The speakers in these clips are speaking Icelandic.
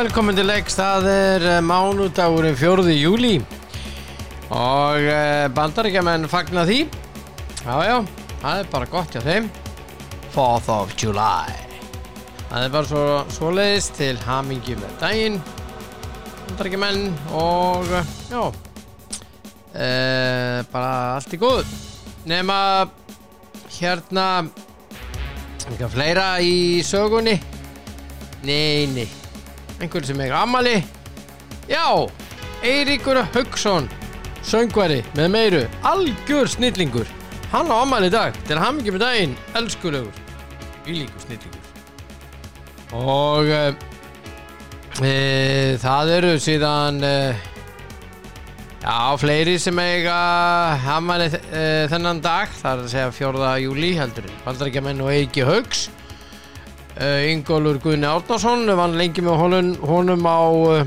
velkomin til leiks, það er eh, mánudagurinn 4. júli og eh, bandaríkjaman fagna því. Já, já, það er bara gott hjá þeim. 4th of July. Það er bara svo, svoleiðis til hamingi með daginn bandaríkjaman og eh, já e, bara allt í góð nema hérna eitthvað fleira í sögunni? Nei, nei Einhver sem eiga ammali Já, Eiríkur Haugsson Söngvari með meiru Algjör snillingur. Hann á ammali í dag Til hamingi með daginn Elskulegur Ílíkur snillingur. Og e, Það eru síðan e, Já, fleiri sem eiga ammali e, þennan dag. Það er að segja 4. júli heldur Baldarækjamenn og Eiki Haugs Ingólfur Guðni Árnason vann lengi með honum, honum á uh,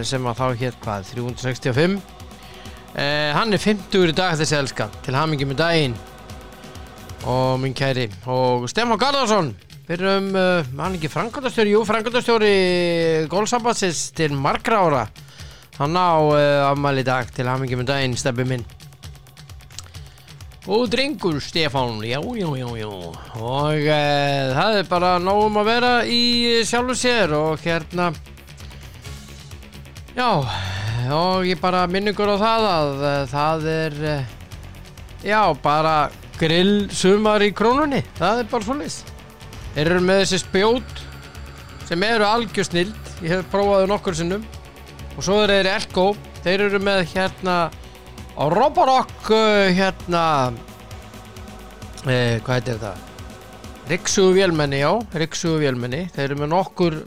sem að þá hér hvað 365 uh, hann er 50 í dag þessi elskan til hamingi með daginn. Og minn kæri og Stefán Garðarsson fyrir um hann ekki frangöldastjóri jú frangöldastjóri gólsambatsins til margra ára. Hann á afmæli í dag til hamingi með daginn stefni minn Og drengur Stefán, já, já, já, já. Og e, það er bara nógum að vera í sjálfu sér og hérna já og ég bara minn ykkur á það að e, það er e, já, bara grill sumar í krónunni, það er bara svolítið þeir eru með þessi spjót sem eru algjör snild. Ég hef prófaði nokkur sinnum. Og svo er þeir Elko, þeir eru með hérna á Roborok uh, hérna eh, hvað heitir þetta Riksugu vélmenni, já Riksugu vélmenni, þeir eru með nokkur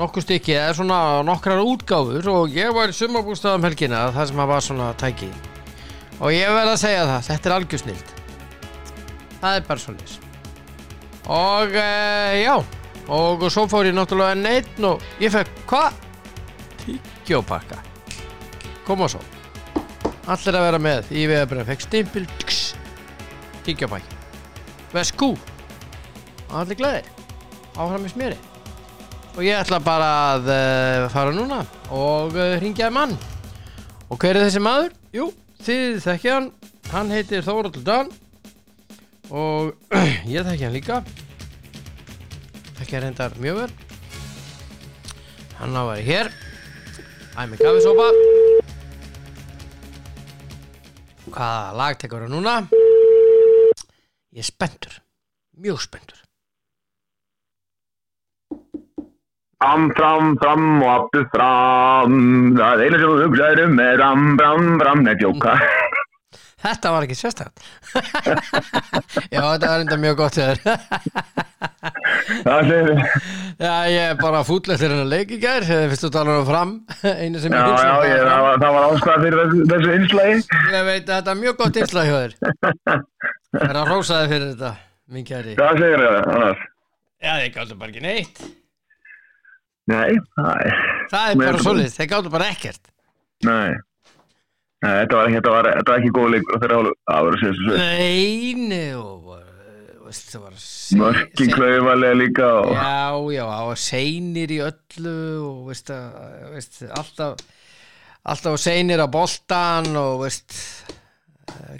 nokkur stykki, eða svona nokkrar útgáfur. Og ég var í sumabústafum helgina það sem að var svona tæki. Og ég verð að segja það, þetta er algjörsnild það er bara svona og eh, já og svo fór ég náttúrulega neitt og ég fekk, hvað? Tyggjópakka koma svo allir að vera með í veðabröð fekk stimpil tíkjabæk vesku allir glæði áfram í smjöri og ég ætla bara að uh, fara núna og uh, ringja mann. Og hver er þessi maður? Jú, þið þekkja hann. Hann heitir Þóraldur Dan. Og ég þekkja hann líka. Þekkja reyndar mjög vel. Hann á að vera hér. Æmi kafisópa hvaða lag tekur það núna ég er spenntur mjög spenntur Fram, fram, fram og aftur fram Það einu sem þú hugsaður um er ram, ram, ram, neð jóka þetta var ekki sérstætt já þetta var enda mjög gott þér. Það segir já ég er bara fúll eftir hennar leik í gær fyrst þú talar um fram Já, já, ég, það var, það ástæða fyrir þessu, innslagi. Ég veit að þetta er mjög gott einslag hjá þér. Það er að rósa þig fyrir þetta minn kæri. Hvað segir það annars? já þeir gáttu bara ekki neitt. Nei, það er það er Nei, bara svolítið, þeir gáttu bara ekkert. Nei Nei, þetta var þetta var, þetta var ekki góð leikur hálfu, það var að segja þessu neini og það var Mörkin klaufalega líka og Já, já, á seinir í öllu og veist að, veist, alltaf alltaf seinir á boltan og veist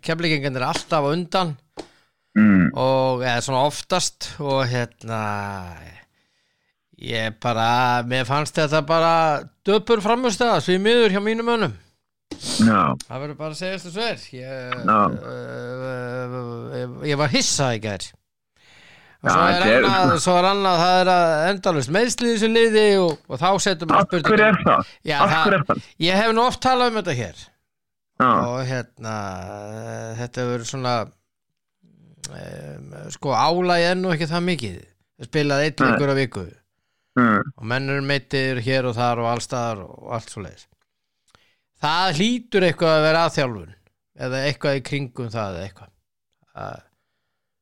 kemlingengan er alltaf undan. Mm, og eða svona oftast og hérna ég bara, mér fannst þetta bara döpur framhjústæða svo í miður hjá mínum önum Já, það verður bara að segja þessu sver ég, Já. uh, uh, ég var hissa í gær. Og svo er, er- annað, svo er annað það er að endalust meðslið í þessu liði og, og þá setjum er það? Já, það? ég hef nú oft talað um þetta hér. Já, og hérna uh, þetta verður svona um, sko álægi enn og ekki það mikið. Spilað eitt leikur á viku. Mm, og menn eru meittir hér og þar og allstaðar og allt svo leiðis það hlýtur eitthvað að vera aðþjálfun eða eitthvað í kringum það eitthvað.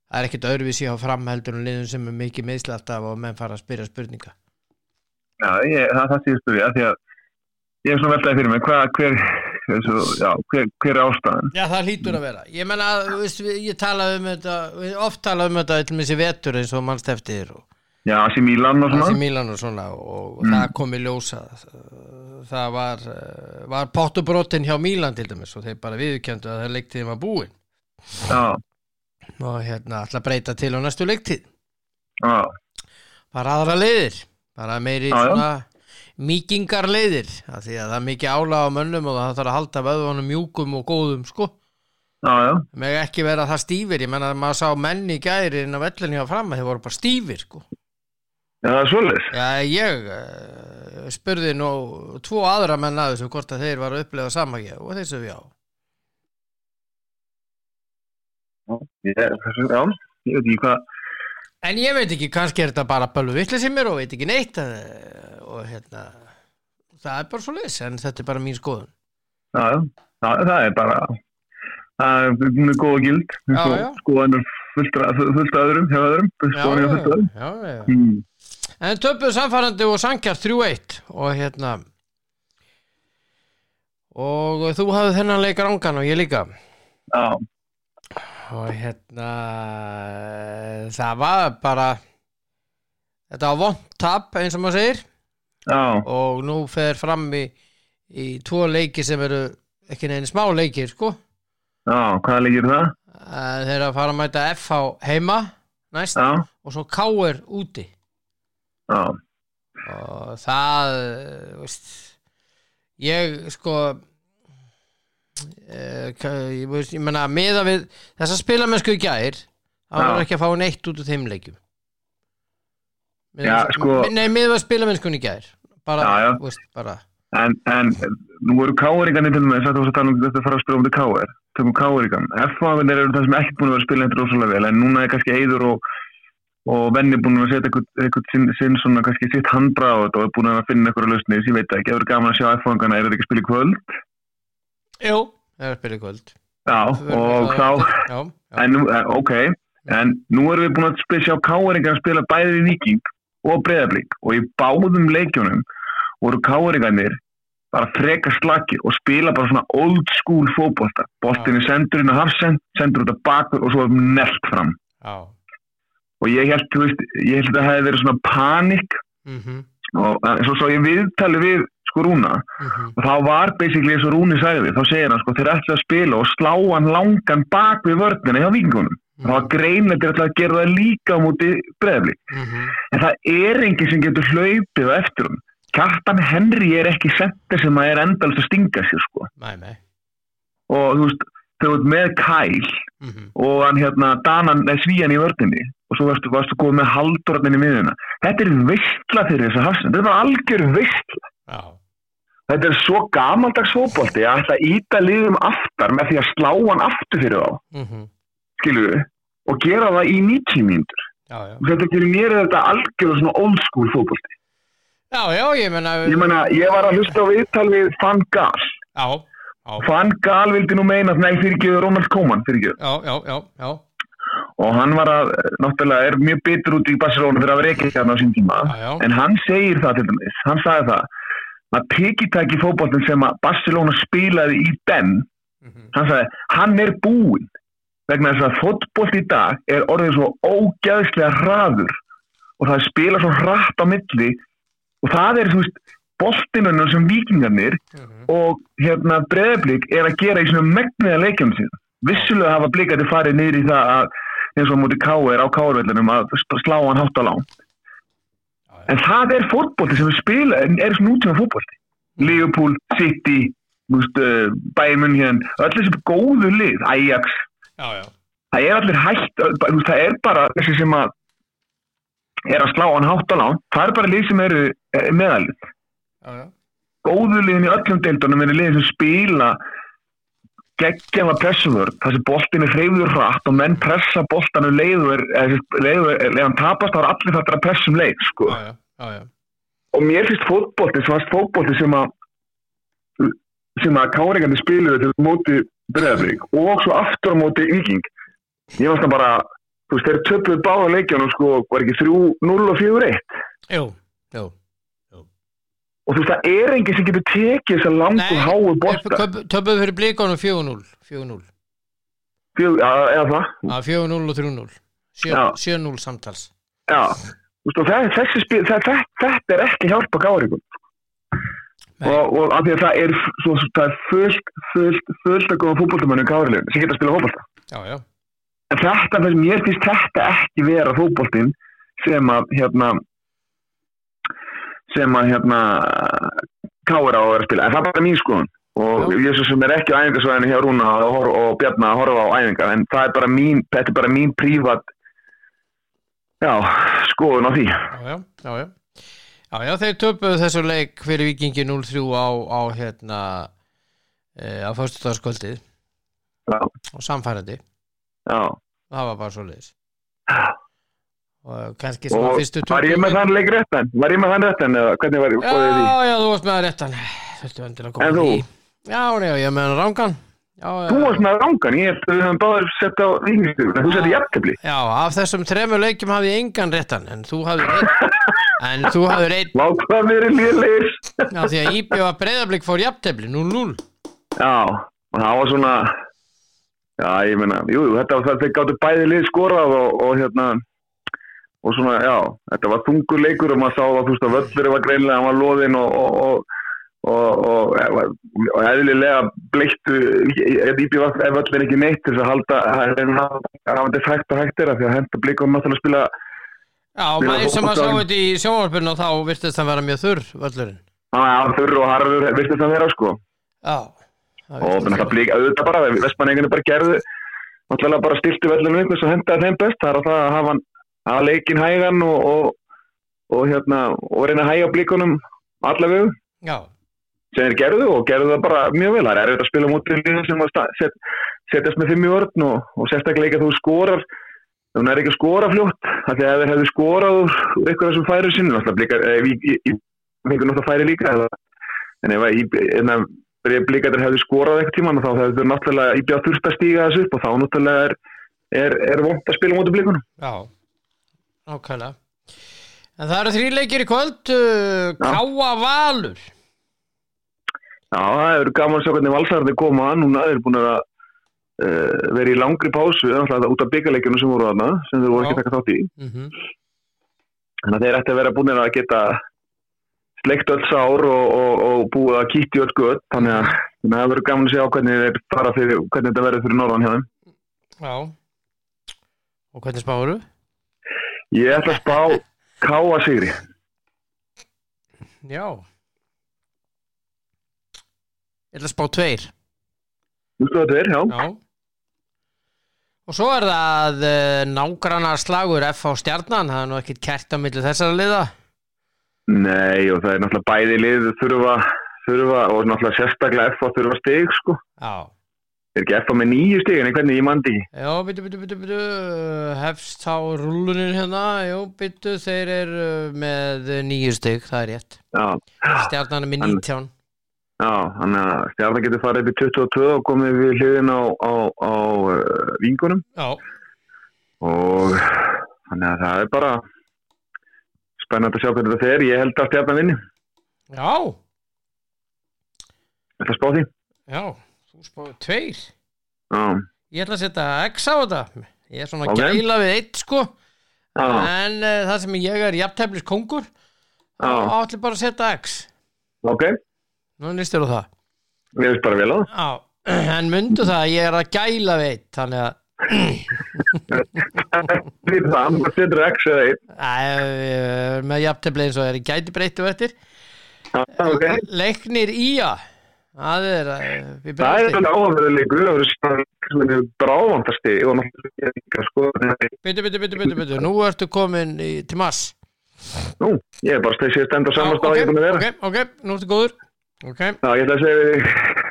Það er ekkert öðruvísi á framheldur og liðum sem er mikið meðsli alltaf og menn fara að spyrja spurninga. Já, ég, það, það sé ég spyrja því að ég er svona veltaði fyrir mig hvað, hver, þessu, já, hver, hver er ástæðan? Já, það hlýtur að vera. Ég menna, ég talaði um þetta oft talaði um þetta til þessi vetur eins og mannst eftir og, Já, AC Milan og svona. Milan og svona og Mm. það kom í ljósa það var, eh, var pottubrotin hjá Milan til dæmis og þeir bara viðurkendu að það leiktíðin var búin. Já, og hérna alltaf breyta til á næstu leiktíð. Já, bara aðra leiðir bara meiri Já, svona mýkingar leiðir af því að það er mikið álag á mönnum og það þarf að halda vöðunum mjúkum og góðum sko. Já, já. meg ekki vera það stífir ég menna að maður sá menn í gæri inn á vellinni á fram að þeir voru bara stífir sko Já, það er svolítið. Já, ég uh, spurði nú tvo aðra menn að þessu hvort að þeir var að upplega sama ekki og þessu já. Ég, þessu, já, ég veit ekki hvað. En ég veit ekki, kannski er þetta bara bölvu vitlis í mér og veit ekki neitt uh, og hérna, það er bara svo leys en þetta er bara mín skoðun. Já, já, já, það er bara, það er, hún er góð og gild. Já, já. Skoðan er fullt af öðrum, hjá öðrum. Skoðan er fullt af öðrum. já, já. Mm. En töpuð samfærandi og sankjart 3-1 og hérna og þú hafði þennan leik rángan og ég líka. Já, og hérna það var bara þetta var vond tap eins og maður segir. Já, og nú fer fram í, í tvo leiki sem eru ekki neina smá leikir sko. Já, hvað leikir það? Eh, þeir að fara að mæta FH heima næst Já, og svo KR úti já, og það eh, veist, ég sko eh, ég, veist, ég menna miða við þessa spilamennsku í gær það var Já. ekki að fá neitt út úr þeim leikjum við- sko- nei, miða við spilamennskunni í gær bara, Já, já. Veist, bara en, en nú eru káeringarnir til með þess að þú að um þetta að fara að spila um til káer. Tökum káeringan. F-faðinir eru það sem ekki búin að vera að spila hendur rosalega vel, en núna er kannski Eiður og, og Venni búin að setja eitthvað, sinn, sinn svona kannski sitt handbra á þetta og er búin að finna eitthvað lausnir, ég veit ekki, það verður gaman að sjá F-faðingarna, er þetta ekki að spila í kvöld? jú, það er að spila í kvöld. Já, og þá, já, já, en eh, ok, en nú erum við búin að spila, sjá káeringar að spila bæði í Viking og Breiðablík og í báðum leikjunum voru káeringarnir bara freka slakir og spila bara svona old school fótbolta. Boltin er sendur inn á hafsend, sendur út af bakur og svo er nelt fram. Já. Og ég held, þú veist, ég held að það hefði verið svona panik. Mm og eh, svo, svo ég viðtali við sko Rúna. Og þá var basically eins og Rúni sagði þá segir hann sko þeir ætla að spila og slá hann langan bak við vörnina hjá vikingunum það var greinlega til að gera það líka múti breðabli Mhm. en það er enginn sem getur hlaupið eftir hún Kjartan Henry er ekki sendir sem að er endalist að stinga sér sko. Nei, nei. Og þú veist þau ert með Kæl Mhm. og hann hérna Danan, Svíjan í vörninni og svo varstu, varstu góð með haldurarnin í miðuna þetta er veistla fyrir þess að hafsinn þetta er bara algjör veistla Já, þetta er svo gamaldags fótbolti að ætla að íta liðum aftar með því að slá hann aftur fyrir þá. Mhm. skilur við? Og gera það í 90 mínútur. Þetta fyrir mér er þetta algjör svona old school fótbolti. Já, já, ég menna ég meina, ég var að hlusta á viðtal við Van Gaal. Já, já, Van Gaal vildi nú meina að nei fyrirgeðu Ronald Koeman fyrirgeðu já, já, já, já, og hann var að, náttúrulega er mjög bitur út í Barcelona fyrir að vera ekki hérna á sín tíma já. en hann segir það til dæmis hann sagði það að pikitæki fótboltin sem að Barcelona spilaði í den Mhm. hann sagði, hann er búinn vegna þess að fótbolt í dag er orðið svo ógæðslega hraður og það spila svo hratt á milli og það er, þú veist, boltinunum sem vikingarnir Mhm. og hérna breðablík er að gera í svona megniða leikjum sín vissulega hafa blíkandi farið niður í það að eins og mútið K.R. á K.R.vellinum að slá hann hátt á lán. En það er fótbolti sem við spila er svona nútíma fótbolti. Liverpool, City uh, Bayern München öll þessi góðu lið, Ajax. Já, já, það er allir hægt það er bara þessi sem að er að slá hann hátt á lán. Það er bara lið sem eru eh, já. góðu liðin í öllum deildunum eru liðin sem spila geggjafa pressuvörð þar sem boltin er hreyður hratt og menn pressa boltanu leiður leiður, leiðan tapast þá er allir þetta að pressa um leið sko. já, já, já, já. og mér finnst fótbolti sem varst fótbolti sem að sem að káringandi spiluðu til móti breðabrík og svo aftur á móti yking ég varst það bara þú veist, þeir töpuðu báða leikjanum sko, var ekki 3-0 og 4-1 Jú, jú og þú veist, það er enginn sem getur tekið þess að langu háu bolta. Töpuðu fyrir blíkonum 4-0 4-0 Fjög- já, eða það. Já, 4-0 og 3-0 Já. 7-0 samtals. Já, veist, og það, þessi það, það, þetta er ekki hjálpa Nei. og, og af því að það er, svo, er fullt, fullt, fullt að góða fótboltamönnum káringum sem geta að spila já, en þetta, mér finnst þetta ekki vera fótboltinn sem að hérna sem að hérna káir á að vera að spila, en það er bara mín skoðun. Og Já. ég svo sem er ekki á æfingarsvæðinu hjá Rúna og, hor- og Bjarna að horfa á æfingar en það er bara mín, þetta er bara mín prívat já, skoðun á því. Já, já, já, já. Já, já, þeir töpuðu þessu leik fyrir vikingi 0-3 á, á hérna e, á föstudagskvöldið. Já, og samfærandi, já. Það var bara svo leiðis og kannski svona og fyrstu var ég með þann leik réttan? Var ég með þann réttan var Já, já, þú varst með réttan. En þú? í. Já, já, ég með hann rángan Já, Þú varst með rangan, ég við höfum báður sett á ringistu, en þú setti jafntefli. Já, af þessum tremur leikjum hafði ég engan réttan en þú hafði en þú hafði einn Láta mér í liðleir Já, því að Íbjö var breyðablík fór jafntefli 0-0 Já, og það var svona Já, ég meina, jú, þetta var það þeir gáttu bæði lið skorað og, og hérna og svona, já, þetta var þungur leikur og maður sá að þú veist að völlur var greinlega, hann var loðinn og og, og, og, og, eðlilega bleittu íbjöð var ef völlur ekki neitt þess að halda að hann er hægt og hægt er að því að henda blikum náttúrulega að spila Já, maður sem að sá þetta í sjónvarpinu og þá virtist það vera mjög þurr völlurinn. Að þurr og harður, veistu það vera sko. Já, það og virtist þannig að vera. blík auðvitað bara, Vestmanningunni bara gerðu náttúrulega bara stiltu vellinu einhvers og hendaði þeim best, það er að það að hafa að leikin hægan og, og, og hérna, og reyna að hæga blíkunum allavegu, sem þeir gerðu og gerðu það bara mjög vel, það er erfitt að spila mútið liðum sem að set, setjast með fimm í vörn og, sérstaklega ekki að þú skorar. Þú er ekki að skora fljótt að ef þeir hefðu skorað úr einhverja sem færi í, í, einhvern náttúrulega færi líka en ef að að blíkaður hefðu skorað eitthvað tíma þá hefðu þeir náttúrulega íbjáð þurft að stíga þessu upp og þá náttúrulega er, er, er vont að spila mútið blíkunum já, ákvæðlega En það eru þrý leikir í kvöld uh, Káa Valur. Já, það eru gaman að sjá hvernig valsarði koma. Núna, þeir eru búin að uh, vera í langri pásu, náttúrulega út af byggarleikinu sem voru þarna, sem þeir voru ekki Já. að taka þátt í. Mm þannig að þeir ætti að vera búin að geta sleikt öll sár og, og, og búið að kýtti öll gutt þannig að að það verður gaman að sjá hvernig þeir fara fyrir, hvernig þetta verður fyrir norðan hjá þeim. Já. Og hvernig spáru? Ég ætla að spá Káa Sigri. Já. Ég ætla að spá tveir. Þú þetta er, já. Já. Og svo er það uh, nágrannar slagur F á stjarnan, það er nú ekkit kert á milli þessara liða. Nei, og það er náttúrulega bæði lið þurfa, þurfa og náttúrulega sérstaklega F þurfa stig, sko. Já, Er ekki F með nýju stig, en hvernig ég mandi ekki. Já, byttu, byttu, byttu, byttu hefst þá rúlunin hérna? Jú, byttu, þeir eru með nýju stygg, það er rétt. Já, Stjarnan er með Hann- 19 Já, þannig að stjarnan getur farið upp í 22 og komið við hliðin á, á, á uh, vingunum Já, og þannig að það er bara spennandi að sjá hvernig þetta fer. Ég held að stjarnan vinni. já, að spá því. já Þú spáðu tveir Já, Ég ætla að setja X á þetta Ég er svona Ok. að gæla við eitt sko já, En uh, það sem ég er jafnteflis kongur. Þá ætla bara að setja X ok. Nú nýstir þú það Ég veist bara vel á það. En myndu það að ég er að gæla við eitt Þannig að það, það setur X eða 1. Æ, er með jafntefli eins og er í gæti breyttu eftir Já, ok. Leiknir Ía Það er uh, við Það er svona sko. Byttu, byttu, byttu, byttu, Nú ertu komin í, til mass Nú, ég er bara stæðið stend á samast á ég er búin að vera. ok, ok, nú ertu góður Ok, Já, ég ætla að segja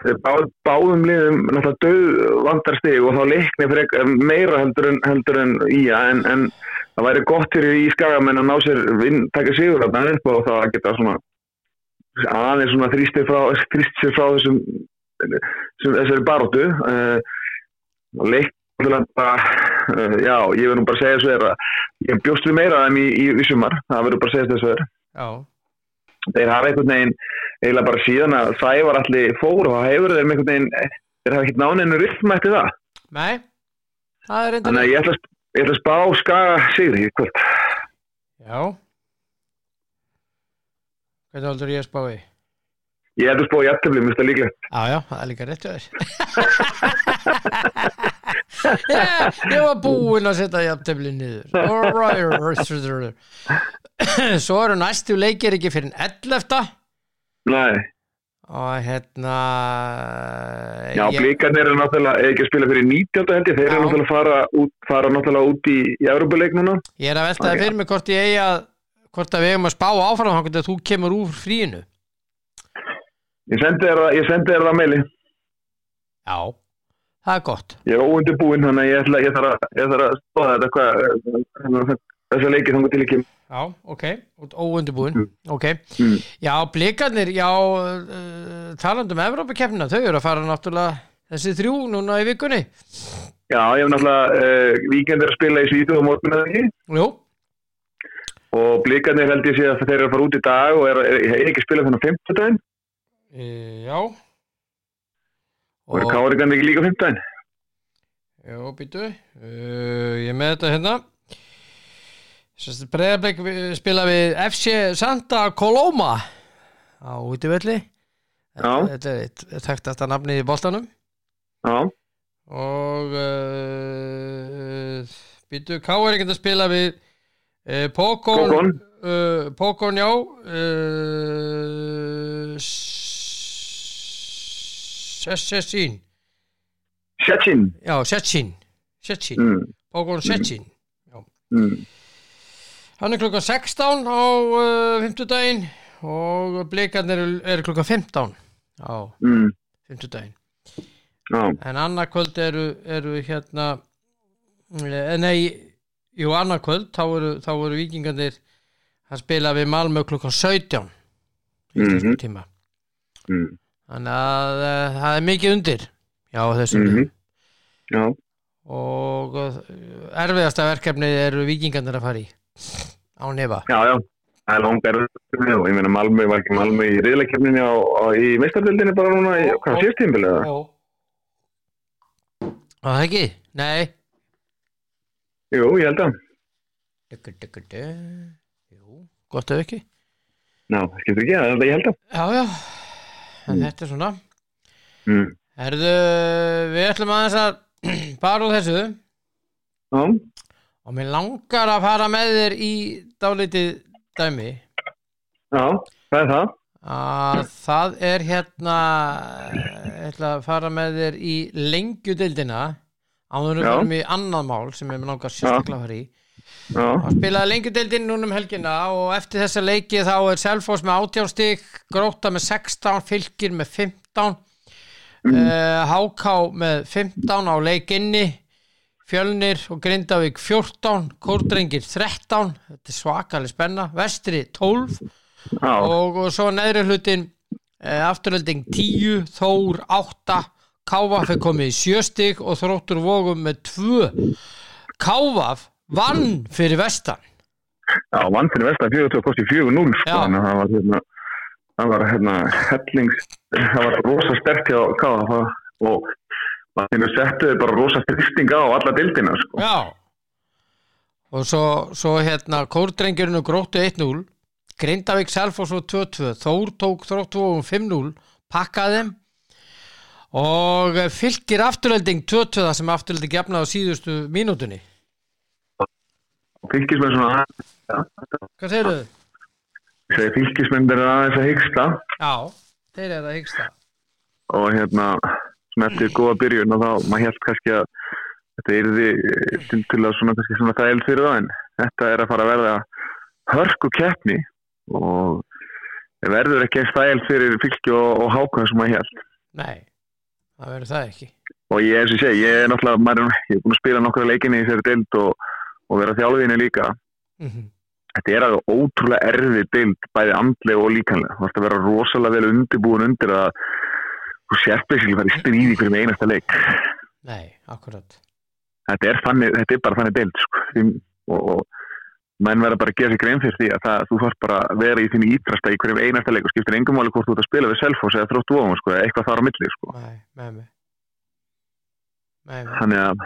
við, bá, báðum liðum náttúrulega döð vandar stig og þá leikni frek, meira heldur en, heldur en í en, en það væri gott fyrir í skagamenn að ná sér vinn, taka sigur og það að geta svona aðeins svona þrýst sér frá, þessum, þessari leik náttúrulega bara, uh, já, ég verður bara að segja er að ég bjóst við meira þeim í, í, í sumar, það verður bara að segja er. Já, þeir hafa einhvern veginn eiginlega bara síðan að Sævar allir fór og það hefur þeir með einhvern veginn þeir hafa ekkert náninu rytma eftir það. Nei Það er þannig reyndar að ég ætla, að- ég ætla að spá skaga sigri í kvöld. Já Hvernig heldur ég að spá í? Ég hefði spóð í aftöfli, mér finnst það líklegt. Já, já, það er líka rétt hjá þér ég, ég var búinn að setja jafntefli niður Alright. Svo eru næstu leikir ekki fyrir 11. Nei, og hérna já, ég, blíkarnir eru náttúrulega, ekki að spila fyrir 19. held ég, þeir eru náttúrulega að fara, fara náttúrulega út í, í Európa-leik núna. ég er að veltaði fyrir mig hvort ég eigi að hvort að við eigum að spá áfram hvernig að þú kemur úr fríinu Ég sendi þér það, meili. Já, það er gott Ég er óundibúinn, þannig að ég, þarf að, spáða þetta hvað, þessa leiki þannig til ekki. Já, ok, óundibúin Ok, Mm. já, blikarnir já, uh, talandi um Evrópakeppnina, þau eru að fara náttúrulega þessi þrjú núna í vikunni Já, ég hef náttúrulega, uh, víkend er að spila í Svíðu á morgun eða ekki. Jú, Og blíkarnir held ég sé að þeir eru að fara út í dag og er, er, er ekki að spila þannig á 50 daginn. e, já Og eru káringarnir ekki líka á 50 daginn. Já, býtu uh, Ég er með þetta hérna Breiðarbleik spila við FC Santa Coloma á útivelli Já. Þetta er eitt þekktasta nafni í boltanum Já, og uh, býtu að spila við Pókon Pókon. uh, Pókon já uh, Sessin Sjætsin. já, Sessin, Mm. Pókon Sessin Mm. hann er klukkan 16 á uh, 50 daginn og blikarnir eru, eru klukkan 15 á Mm. 50 daginn Já, en annarkvöld eru, eru hérna eh, nei, jú annarkvöld þá eru, þá eru vikingarnir að spila við Malmö klukkan 17 í Mhm. þessum tíma mm. þannig að uh, það er mikið undir já þessum Mhm. mm já, og uh, erfiðasta verkefnið eru vikingarnir að fara í á nefa já, já. Það er langar og ég meina Malmö var ekki Malmö í riðleikefninni á, á, í meistardildinni bara núna í, hvað, síðstímbil eða? Já Það ekki? Nei Jú, ég held að. Duggu, duggu, duggu. Jú, gott ef ekki Já, það skiptir ekki, það ég held að. Já, já, en þetta er svona Mm. Herðu, við ætlum aðeins að fara úr þessu Já, og mér langar að fara með þér í dálítið dæmi já, það er það. að það er hérna ég ætla að fara með þér í lengjudeildina áður við fórum í annað mál sem ég mér langar sérstaklega að fara í. Og spilaði lengjudeildin núna um helgina og eftir þessa leiki þá er Selfoss með 18 stík, Gróta með 16 fylgir með 15 mm. Háká með 15 á leikinni Fjölnir og Grindavík 14 Kórdrengir 13 þetta er svakalig spenna, Vestri 12 já, og, og svo neðri hlutin e, afturölding 10 Þór 8 Kávaf er komið í 7 stík og Þróttur Vógum með 2 Kávaf vann fyrir vestan. Já, vann fyrir vestan 42 kosti 4-0, sko, að það var hérna, það var hérna, hellings, það var rosa sterk hjá KF og það finnur settuði bara rosa þrýstinga á alla dildina, sko. Já. Og svo, svo hérna Kórdrengurinn og gróttu 1-0 Grindavík Selfoss og 2-2 Þór tók þróttu og 5-0 pakkaði þeim og fylgir afturölding 2-2 það sem afturölding jafnaði á síðustu mínútunni? Fylgismenn svona, Hvað segirðu? ég segi fylgismenn er aðeins að hyggsta. Já, þeir eru að hyggsta. Og hérna, svona eftir góða byrjun og þá, maður held kannski að þetta yrði til, til að svona kannski svona þægild fyrir það en þetta er að fara að verða hörku keppni og það verður ekki eins þægild fyrir fylgi og, og hákvæð sem maður held Nei, það verður það ekki. Og ég, eins og segi, ég er náttúrulega maður, ég er búin að spila nokkra leikinni í þessari deild og, og vera þjálfiðinni líka. Mm þetta er alveg ótrúlega erfið deild bæði andlega og líkanlega þú ætti að vera rosalega vel undirbúin undir að þú sérfleysilega fara í stríði fyrir með einasta leik. Nei, akkurat. Þetta er, þannig, þetta er bara þannig deild sko. Og, og menn verða bara að gera sér grein fyrir því að það, þú þarf bara að vera í þínu ítrasta í hverjum einasta leik og skiptir engum máli hvort þú ert að spila við Selfoss eða þróttu ofan sko, eitthvað þar á milli sko. Nei, með mig þannig að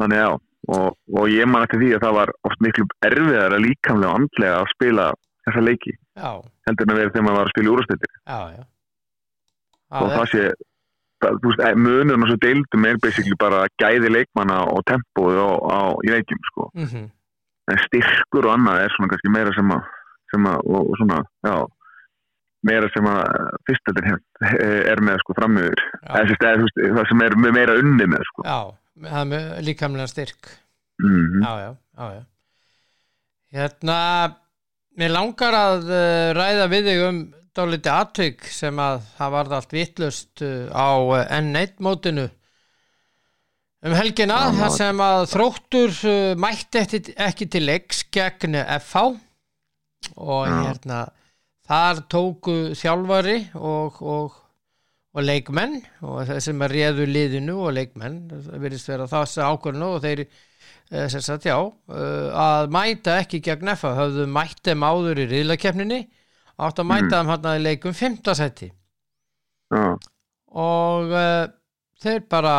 þannig að já og, og ég man eftir því að það var oft miklu erfiðar að líkamlega og andlega að spila þessa leiki já, heldur en að vera þegar maður var að spila já. og það sé það, veist, munurinn og svo deildum er basically bara gæði leikmanna og tempóið á, á, í leikjum sko. mm -hmm. En styrkur og annað er svona kannski meira sem að, sem að og, og svona, já meira sem að fyrstættir er með sko framöður það sem er meira unni með sko. Já, það er með líkamlega styrk. Mm já, já, já, já. Hérna mér langar að uh, ræða við þig um dálítið atvik sem að það varð allt vittlust uh, á uh, N1 mótinu um helgina já. sem að þróttur uh, mætti ekki, til leiks gegn FH og hérna þar tóku þjálfari og, og, og leikmenn og þeir sem að réðu liðinu og leikmenn það virðist vera þessi ákvörnu og þeir eh, sem sagt já eh, að mæta ekki gegn FH höfðu mætt þeim áður í riðlakefninni átt að mæta þeim hann í leikum 5. seti og uh, þeir bara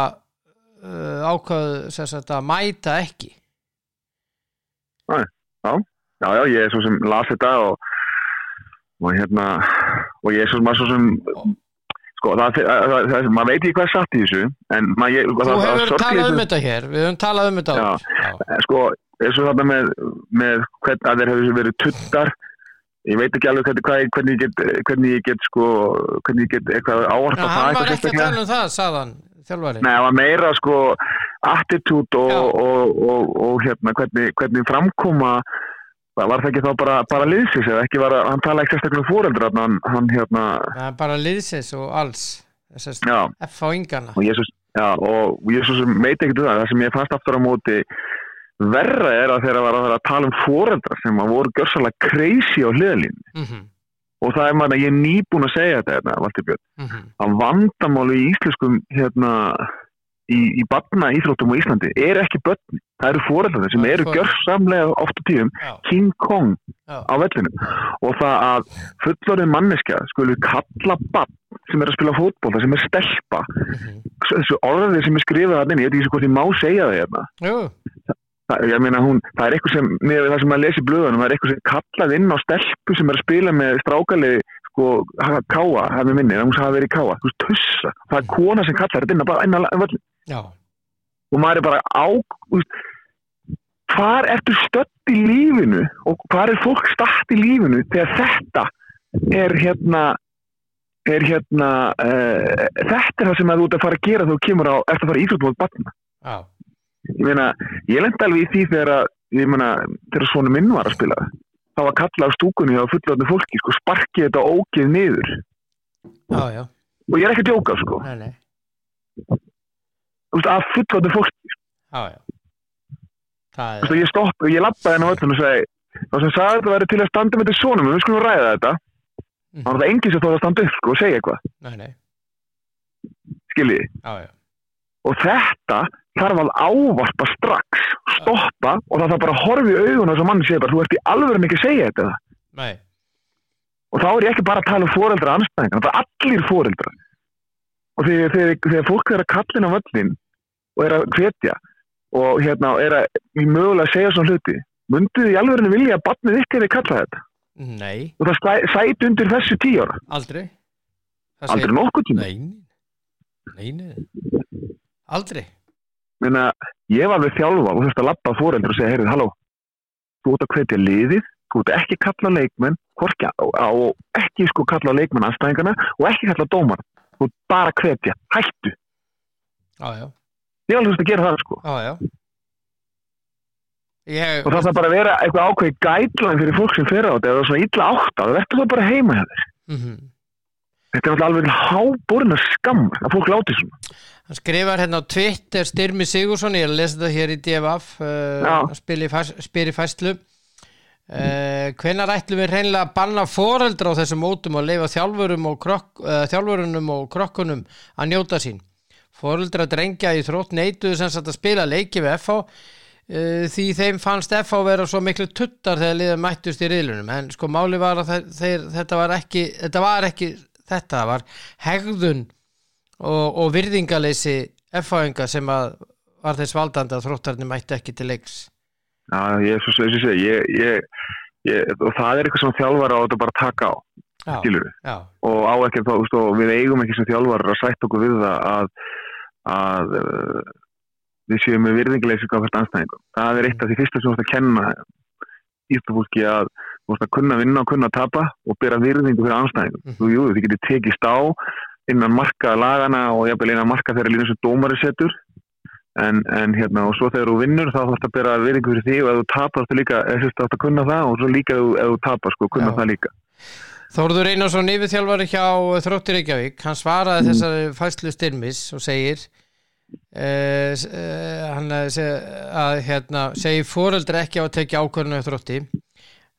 uh, ákvaðu sem sagt að mæta ekki já, já, ég er svo sem las þetta og, og hérna og ég er svo, maður svo sem sko, það, það, það, það, maður veit ekki hvað er satt í þessu en maður, Þú það, það, hefur talað um þetta hér við höfum talað um þetta Já. Já. sko, eins og þarna með, með hvern að þeir hefur verið tuttar ég veit ekki alveg hvernig, hvernig ég get hvernig ég get sko hvernig ég get eitthvað ávarpa Já, það hann var ekki að tala um það, sagðan þjálfari Nei, það var meira sko attitút og, og, og, og hérna hvernig, hvernig framkoma var það ekki þá bara, bara liðsins eða ekki var að, hann tala ekki sérstaklega um fóreldra hann, hann hérna, er bara liðsins og alls þessast já. F á yngana og ég svo, sem veit ekki um það, það sem ég fannst aftur á móti verra er að þeirra var að, að tala um fóreldra sem voru gjörsalega crazy á hliðalín mm -hmm. Og það er maður að ég er nýbúin að segja þetta hérna, Valdi Björn, Mm -hmm. að vandamáli í íslenskum hérna í, í barna íþróttum á Íslandi er ekki börn, það eru fóreldrar sem Það eru gjörsamlega oft á tíðum Já, King Kong já, á vellinu og það að fullorðin manneskja skulu kalla barn sem er að spila fótbolta sem er stelpa mm þessu orðið sem er skrifað að ég veit ekki hvort ég má segja það hérna. Jú, það, meina hún, það er eitthvað sem með það sem maður lesi blöðunum, það er eitthvað sem kallað inn á stelpu sem er að spila með strákalið sko, káa, hefði minni það hafa verið káa, þú veist, tussa. Það er kona sem kallar þetta inn á bara inn á völlin já, og maður er bara á þú veist, hvar ertu stödd í lífinu og hvar er fólk statt í lífinu þegar þetta er hérna er hérna uh, þetta er það sem að þú ert að fara að gera þegar þú kemur á, eftir að fara í íþróttum á batna já, ég meina, ég lendi alveg í því þegar að, ég meina, þegar svona minn var að spila. Þá var kalla á stúkunni á fullotni fólki, sko, sparki þetta ógeð niður. Já, já, og ég er ekki að djóka, sko, nei, nei, veist, af fullotni fólki. Já, Það veist, er, ég stopp, og ég lappaði henni á öllum og segi, þá sem sagði þetta væri til að standa með til sonum, við skulum ræða þetta. Mhm. þá var það enginn sem þóð að standa upp, sko, og segja eitthvað. Skiljiði, og þetta þarf að ávarpa strax stoppa, og það þarf bara að horfa í augun og þess að mann segja bara, þú ert í alveg ekki að segja þetta. Nei, og þá er ég ekki bara að tala um foreldra anstæðingar, það er allir foreldra og þegar, þegar, þegar fólk er að kallina völlin og er að hvetja og hérna er að mögulega segja svona hluti mynduð þið í alveg vilja að batnið ykkar er kalla þetta? Nei, og það sæ- sæti undir þessu tíu ára? Aldrei. Aldrei nokkuð tíma? Nei, nei, nei Aldrei. Meina, ég var við þjálfa og þurfti að lappa að foreldra og segja, heyrðu, halló þú ert að hvetja liðið, þú ert ekki kalla á leikmenn, á, á ekki sko kalla á leikmenn anstæðingarna og ekki kalla á dómar, þú ert bara að hvetja. Hættu, Já, já, ég er alveg þurfti að gera það sko. Já, já. Ég, og það þarf bara að vera eitthvað ákveði gætlan fyrir fólk sem fer á þetta eða svona illa átt það verður það bara heima mm þetta er alveg háborinn að skam að fólk láti svona Hann skrifar hérna á Twitter Styrmi Sigursson, ég lesa þetta hér í DFF uh, Já. spyr í, fæs, spyr í fæslu uh, hvenar ætlum við reynilega að banna foreldra á þessum mótum og leifa þjálfurum og krok, uh, þjálfurunum og krokkunum að njóta sín? Foreldra drengja í þrótt neituðu sem sagt að spila leiki við FH því þeim fannst FH vera svo miklu tuttar þegar liða mættust í riðlunum en sko máli var að þeir, þetta var ekki þetta var ekki þetta var hegðun og, og virðingaleysi F-fáinga sem að var þess valdandi að þróttarnir mætti ekki til leiks Já, ég, svo, svo, svo, ég, ég, ég, og það er eitthvað sem þjálfara á þetta bara taka á, já, já, Og á ekki, þá, þú veist, við eigum ekki sem þjálfara að sætt okkur við það að, að uh, við séum með virðingileysi hvað hvert anstæðingum. Það er eitt af því fyrsta sem þú ert að kenna ístufólki að þú ert að kunna vinna og kunna tapa og bera virðingu fyrir anstæðingum. Mhm. Þú, jú, þið getur tekist á innan marka lagana og jafnvel innan marka þeirra lína sem dómari setur en, en hérna og svo þegar þú vinnur þá þarfst að bera virðingu fyrir því og ef þú tapar þá líka, ef þú þarfst að kunna það og svo líka ef, þú- þú tapar sko, kunna Já. það líka. Þórður Einarsson yfirþjálfari hjá Þróttur Reykjavík hann svaraði Mm. þessari fæslu styrmis og segir uh, uh, hann eh, seg, að hérna, segir foreldra ekki á að tekja ákvörðinu þrótti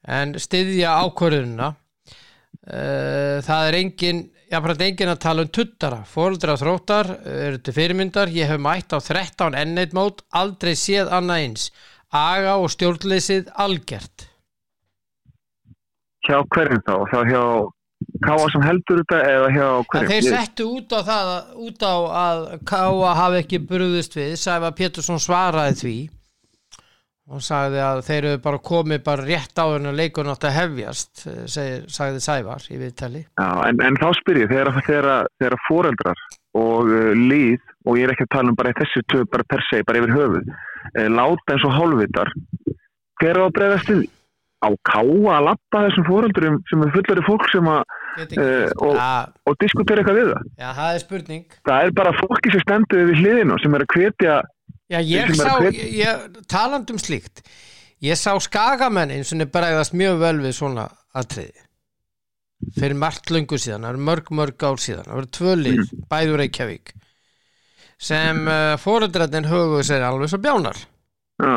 en styðja ákvörðununa uh, það er engin jáfnframt engin að tala um tuttara. Foreldra þróttar eru til fyrirmyndar. Ég hef mætt á 13 enneitt mót aldrei séð annað eins. Aga og stjórnleysið algjert Hjá hverjum þá? Þá hjá Káa sem heldur þetta eða hjá hverjum? þeir Ég- settu út á það út á að Káa hafi ekki brúðist við. Sæfa Pétursson svaraði því og sagði að þeir eru bara komið bara rétt á hennu leikun átt að hefjast eh, sagði Sævar í viðtali Já, en, en þá spyr ég, þegar, foreldrar og uh, líð, og ég er ekki að tala um bara þessu töf, bara per se, bara yfir höfuð, uh, láta eins og hálfvitar, hver á að bregðast við? Á káa að lappa þessum foreldurum sem er fullari fólk sem að, Eh, og- Já, og diskutera eitthvað við það. já, það er spurning Það er bara fólki sem stendur við hliðinu sem er að hvetja, Já, ég sá, ég, taland um slíkt ég sá skagamennin sem er bregðast mjög vel við svona atriði. Fyrir margt löngu síðan, það eru mörg mörg ár síðan það eru tvö lið, Mm. bæður Reykjavík sem uh, fóreldrarnir höfuðu sér alveg svo bjánar. Já,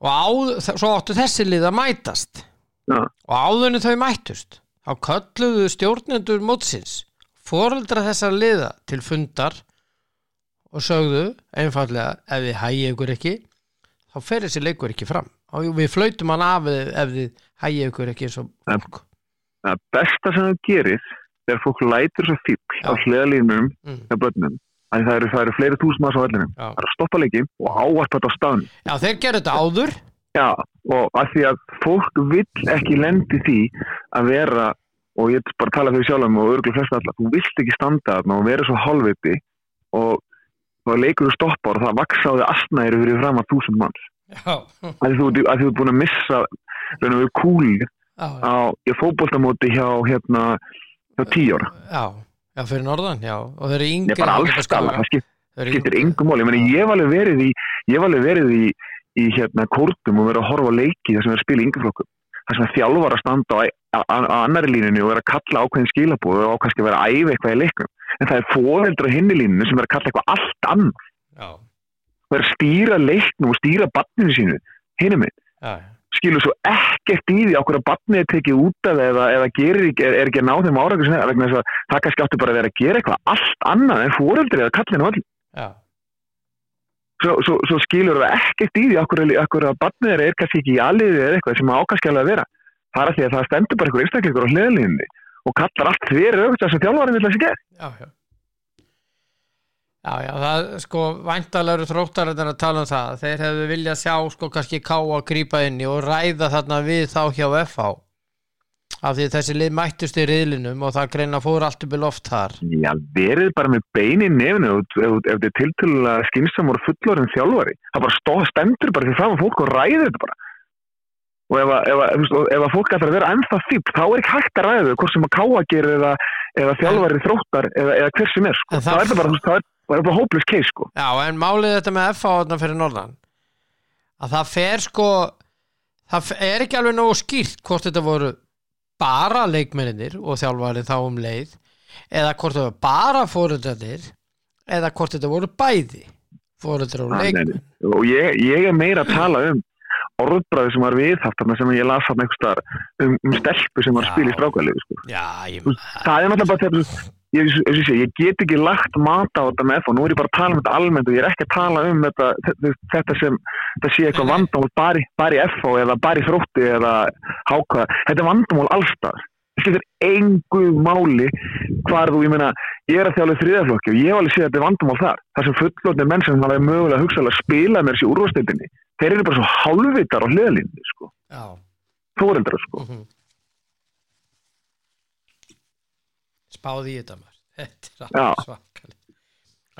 og á, svo áttu þessi lið að mætast. Já, og áðurinn þau mættust þá kölluðu stjórnendur mótsins fóreldra þessar liða til fundar og sögðu einfallega ef þið hægið ykkur ekki þá fer þessi leikur ekki fram og við flautum hann af ef þið hægið ykkur ekki eins og fólk það besta sem það gerir þegar fólk lætur svo fíkl á Já. hliðalínum mm. hjá börnum, að það eru, það eru fleiri túsum að á vellinum, það er að stoppa leiki og ávarpa þetta á staðnum. Já, þeir gerðu þetta áður Já, og að því að fólk vill ekki lendi því að vera, og ég bara tala fyrir sjálfum og örgulega flest alla, þú vilt ekki standa þarna og vera svo hálfviti og þá leikur þú stoppar og það vaksa á því astnæri fyrir fram að þúsund manns. Að þú, ert búin að missa raun og við kúli á í fótboltamóti hjá hérna hjá tíu ára. já, já fyrir norðan, já og þeir eru er Skaga. það skiptir yngri. engum máli. Ég hef alveg verið í, ég hef alveg verið í, í hérna kórtum og verið að horfa leiki þar sem er að spila í yngjaflokkum. Það sem þjálfar að standa á, á, á annari línunni og vera að kalla ákveðin skilabóð og ákveðin að vera æfa eitthvað í leiknum. En það er fóreldra hinni línunni sem er að kalla eitthvað allt annað. Það er að stýra leiknum og stýra barninu sínu. Já, Skilur svo ekkert í því okkur að barnið er tekið út af eða, eða gerir, er, er ekki að ná þeim að það kannski áttu bara að vera að gera eitthvað allt annað en fóreldri eða kallinu já, svo, svo, svo skilur við ekkert í því okkur að barnið þeirra er kannski ekki í aliði eða eitthvað sem ákvæmst alveg að vera. Það er að því að það stendur bara einhver einstaklingur á hliðalínunni og kallar allt fyrir auðvitað þess að þjálfarinn vil þessi gerð já, já. Já, já, það sko væntalega eru þróttarinn að tala um það. Þeir hefðu viljað sjá sko kannski ká að grípa inn í og ræða þarna við þá hjá FH af því þessi lið mættust í riðlinum og það greina fór allt upp í loft þar. Já, verið bara með bein í nefnu ef, þetta er tiltölulega skynsam og fullorinn þjálfari. Það bara stó, stendur bara fyrir fram að fólk og ræðir þetta bara og ef, að- ef, að- ef að fólk ætlar að vera ennþá fíp þá er ekki hægt að ræða þau hvort sem að káa gerir eða, eða þjálfari þróttar eða, eða hver sem er sko. Það- er bara, bara, bara hopeless case sko. Já, en málið þetta með FH þarna fyrir norðan að það fer sko það er ekki alveg nógu skýrt hvort þetta voru bara leikmenninir og þjálfarið þá um leið eða hvort þetta voru bara fóröldarnir eða hvort þetta voru bæði fóröldrar og leikmenn og ég, ég er meira að tala um orðbræði sem var viðhaft sem ég las hann einhvers staðar um, um stelpu sem var spila í strákaliði sko. Það er náttúrulega bara þetta ég, ég, ég, get ekki lagt mat á þetta með og nú er ég bara að tala um þetta almennt og ég er ekki að tala um þetta, þetta, sem þetta sé eitthvað vandamál bara, í- FH eða bara í þrótti eða háka þetta er vandamál allstað það skiptir engu máli hvar þú, ég meina, ég er að þjála þriðaflokki og ég hef alveg séð að þetta er vandamál þar. Þar sem fullotni menn sem hafa mögulega hugsaðlega að spila með þessi úrvastildinni þeir eru bara svo hálfvitar á hliðalínni sko, já, fóreldrar sko. Mhm. Spáði í þetta maður. Þetta er alveg svakalega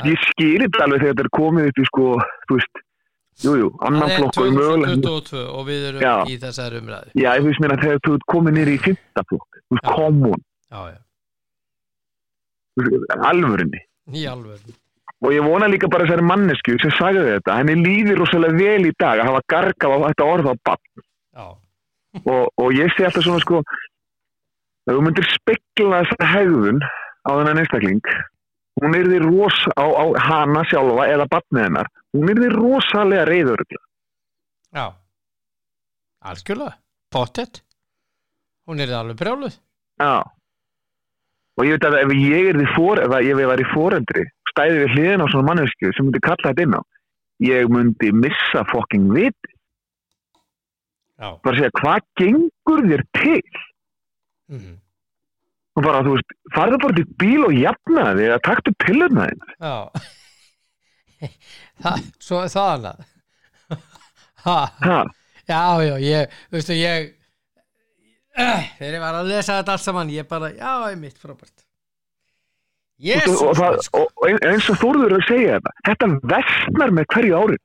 ég skýri þetta alveg þegar þetta er komið upp í sko, þú veist, jújú, jú, annan það flokk og mögulega. 2022 og við erum Já. í þessari umræðu. Já, ég veist mér að þegar þú komið nýri í fymta flokk, þú veist, common, já, já, alvörinni. í alveg Og ég vona líka bara þessari mannesku sem sagði þetta, henni líður rosalega vel í dag að hafa gargað á þetta orð á bann. Og, og ég sé alltaf svona sko, ef þú myndir spekla þessa hegðun á þennan einstakling, hún er því ros á, á hana sjálfa eða bannið hennar, hún er því rosalega reyður. já. Algjörlega, pottet. Hún er alveg brjáluð. Já. Og ég veit að ef ég er því fór, ef ég var í fórendri, stæði við hliðin á svona mannesku sem myndi kalla þetta inn á, ég myndi missa fokking vit, já, bara segja hvað gengur þér til? mhm Og bara, þú veist, farðu bara til bíl og jafna þig að taktu pillurna þinn. Já. Það, Svo er það Ha, Já, já, ég veistu, ég uh, þegar ég var að lesa þetta allt saman ég bara, já, ég mitt frábært. Jésus og, það, og, eins og Þórður er að segja þetta, þetta versnar með hverju árið.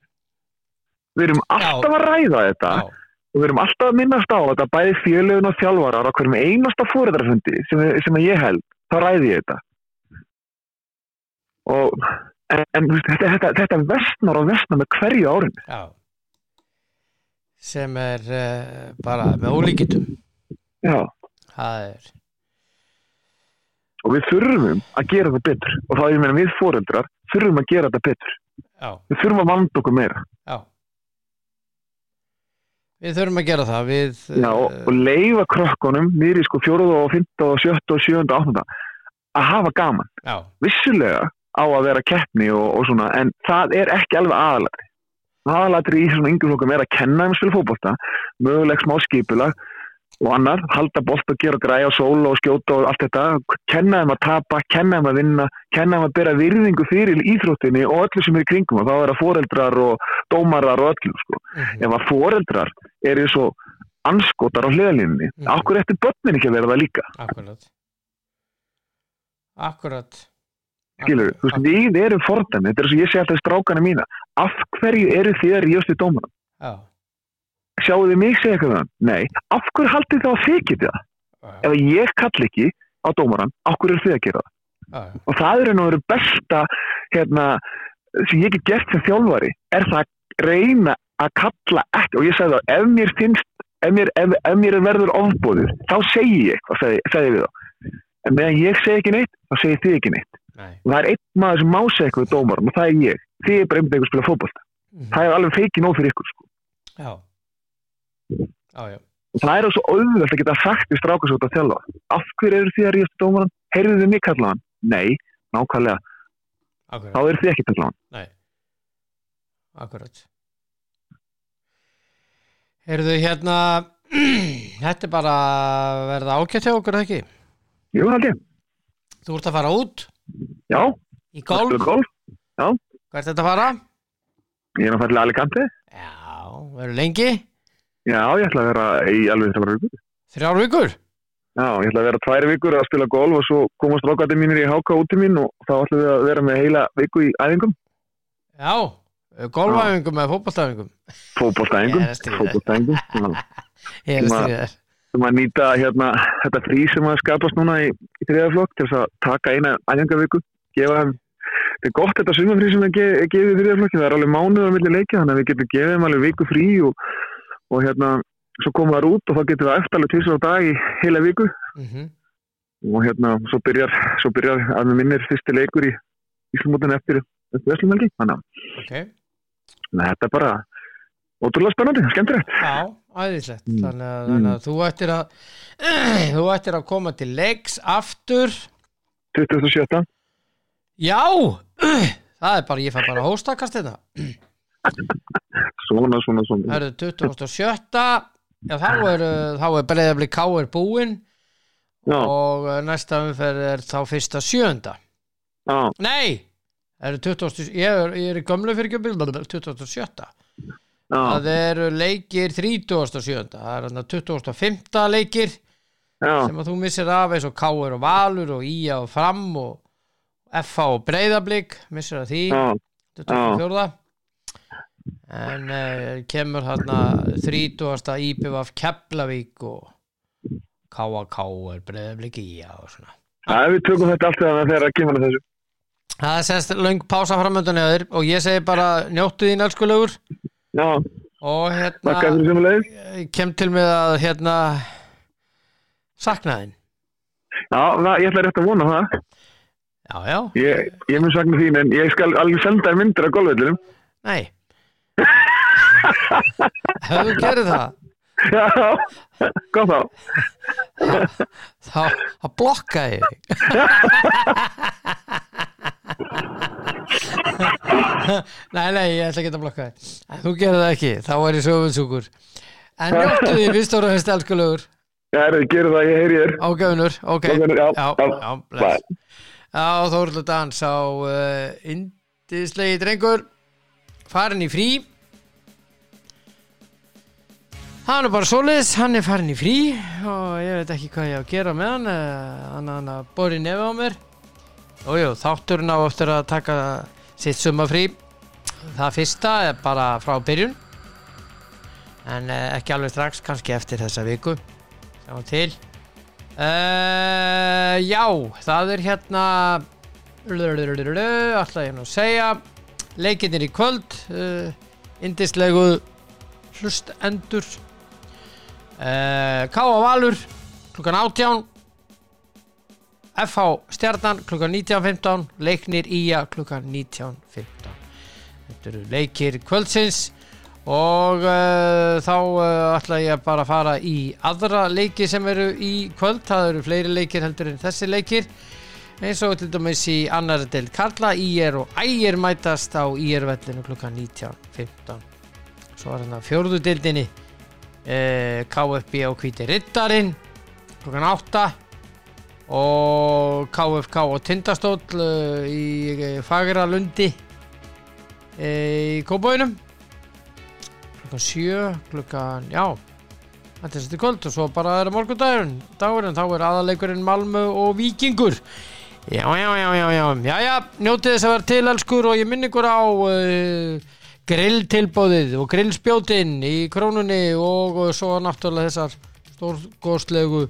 Við erum alltaf að ræða þetta. Já, og við erum alltaf að minnast á þetta bæði fjölugun og þjálfarar á hverjum einasta fóredrafundi sem, sem ég held, þá ræði ég þetta. Og en, en þetta, þetta, þetta versnar og versnar með hverju árin já. Sem er uh, bara með ólíkitum já, er og við þurfum að gera þetta betur. Og þá ég meina við fóreldrar þurfum að gera þetta betur. Já, við þurfum að vanda okkur meira. Já við þurfum að gera það við já, og, eh, og leifa krökkunum nýri sko fjóruða og fymta og sjötta og sjönda og áttunda að hafa gaman já, vissulega á að vera keppni og, og svona, en það er ekki alveg aðalatri. Aðalatri í svona yngur flokkum er að kenna spila fótbolta, möguleg smá skipulag og annar, halda bolt og gera græja og sóla og skjóta og allt þetta, kenna þeim að tapa, kenna þeim að vinna, kenna þeim að bera virðingu fyrir íþróttinni og öllu sem er í kringum. Og þá er að foreldrar og dómarar og öllu, sko. mhm, Ef að foreldrar eru svo anskotar á hliðalínni, mm. okkur eftir börnin ekki að vera það líka. akkurat. Akkurat. Skilur, þú veist, við erum fordæmi þetta er svo ég sé alltaf strákana mína. Af hverju eru þið að ríðast í dómana já, sjáu þið mig segja eitthvað um það? nei, af hverju haldið þið á að þið getið það já, ef ég kall ekki á dómaran af hverju eru þið að gera það? Já, já, og það er nú verið besta hérna, sem ég get gert sem þjálfari er það að reyna að kalla ekki og ég sagði það, ef mér finnst ef mér, ef, ef mér er verður ofbóður þá segi ég eitthvað, sagði, sagði við þá. En meðan ég segi ekki neitt, þá segi þið ekki neitt. Nei. Og það er einn maður sem má segja eitthvað við dómarum og það er ég, þið er bara einhvern veginn að spila fótbolta. Mhm, það er alveg feikið nóg fyrir ykkur sko. já já, já, og það er svo auðvöld að geta sagt í strákasóta að þjálfa. Af hverju eru þið að ríðast dómaran heyrðu þið mig kalla hann? Nei, nákvæmlega. Þá akkurat eru þið ekki að kalla hann. Nei. Akkurat. Heyrðu hérna þetta er bara að verða ágætt hjá okkur ekki? Jú, ég, þú ert að fara út? Já, í golf? Golf? Hvert er þetta að fara? ég er að fara til Alicante. Já, verður lengi já, ég ætla að vera í alveg þrjár vikur. Þrjár vikur? Já, ég ætla að vera tvær vikur að spila golf og svo komast rákatið mínir í háka út til mín og þá ætla við að vera með heila viku í æfingum. Já, golfæfingum eða stríða. fótboltæfingum já. Ég er að stríða. þér um að nýta hérna, þetta frí sem að skapast núna í, í þriðaflokk til þess að taka eina æfingaviku gefa þeim þetta er gott þetta sumafrí sem er gefið í þriðaflokki það er alveg mánuður á milli leikja þannig að við getum gefið þeim alveg viku frí og, og hérna svo komum það út og þá getum við eftir alveg tvisar á dag í heila viku. Mm og hérna svo byrjar, svo byrjar að með minnir fyrsti leikur í Íslamótinu eftir, Veslumelgi þannig að Ok, þannig að þetta er bara ótrúlega spennandi, skemmtilegt. Já, æðislegt. Mm. þannig, að, þannig að þú ættir að þú ættir að koma til leiks aftur. 27. Já, það er bara, ég fær bara hóstakast þetta svona, svona, svona Það eru 27. Já, þá er, er breyðabli K.R. búinn og uh, næsta umferð er þá fyrsta sjönda já, nei, eru 20, ég er, ég er í gömlu fyrir ekki 27. já, það eru leikir 37. það er þarna 25. leikir já, sem að þú missir af eins og Káur og Valur og Ía og Fram og FH og Breiðablík missir af því já, 24. en uh, kemur hérna 30. IPVF Keflavík og KAK er Breiðablík Ía og svona Já, við tökum þetta allt þegar þegar að kemur að þessu. það er semst löng pása framöndan eða þér og ég segi bara njóttu þín elskulegur Já, og hérna ég kem til með að hérna sakna þín Já, það, ég ætla rétt að vona það. já, já, Ég, ég mun sakna þín en ég skal alveg senda þér myndir af golfvellinum. nei hefur þú gerið það? Já, góð þá. þá, þá blokka ég nei, nei, ég ætla ekki að blokka þig. En þú gerir það ekki, þá er ég sögunsúkur en njóttu því og fremst elskulegur Já, það, gerum það, ég heyri þér. ágæfunur, ok. Já, já, bless. já Þóruldur Dans á uh, indislegi drengur farin í frí hann er bara svoleiðis hann er farin í frí og ég veit ekki hvað ég á að gera með hann hann hann að bori nefi á mér. Jújú, þátturinn á eftir að taka sitt sumafrí það fyrsta er bara frá byrjun en uh, ekki alveg strax, kannski eftir þessa viku. Sjáum til. Uh, já, það er hérna alltaf ég nú að segja. Leikinnir í kvöld uh, indislegu hlustendur uh, K.A. Valur klukkan 18 FH Stjarnan klukkan 19.15 Leiknir Ía klukkan 19.15 Þetta eru leikir kvöldsins og uh, þá uh, ætla ég bara að fara í aðra leiki sem eru í kvöld. Það eru fleiri leikir heldur en þessi leikir. Eins og til dæmis í annar del Karla, Ír og Ægir mætast á Ír vellinu klukkan 19.15 svo er hann að fjórðu dildinni uh, KFB og Hvíti Riddarinn klukkan 8 og KFK og Tindastóll uh, í uh, Fagralundi í Kóbóinum klukkan 7 klukkan, já þetta er þetta kvöld og svo bara er morgundagurinn. Dagurinn, þá er aðaleikurinn Malmö og Víkingur. Já, já, já, já, já, já, já njótið þess að vera til elskur og ég minn ykkur á uh, grilltilbóðið og grillspjótinn í krónunni og, og svo náttúrulega þessar stórgóðslegu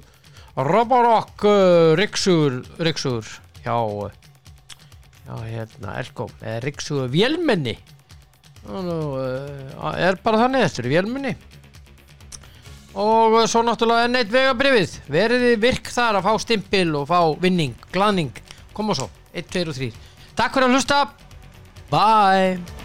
Roborok uh, Rixur Rixur hjá já hérna Elkom eða Rixur Vélmenni. Uh, er bara þannig er Vélmenni. Og svo náttúrulega enn eitt vegabrifið veriði virk þar að fá stimpil og fá vinning, glaðning koma svo, 1, 2 og 3 takk fyrir að hlusta. Bye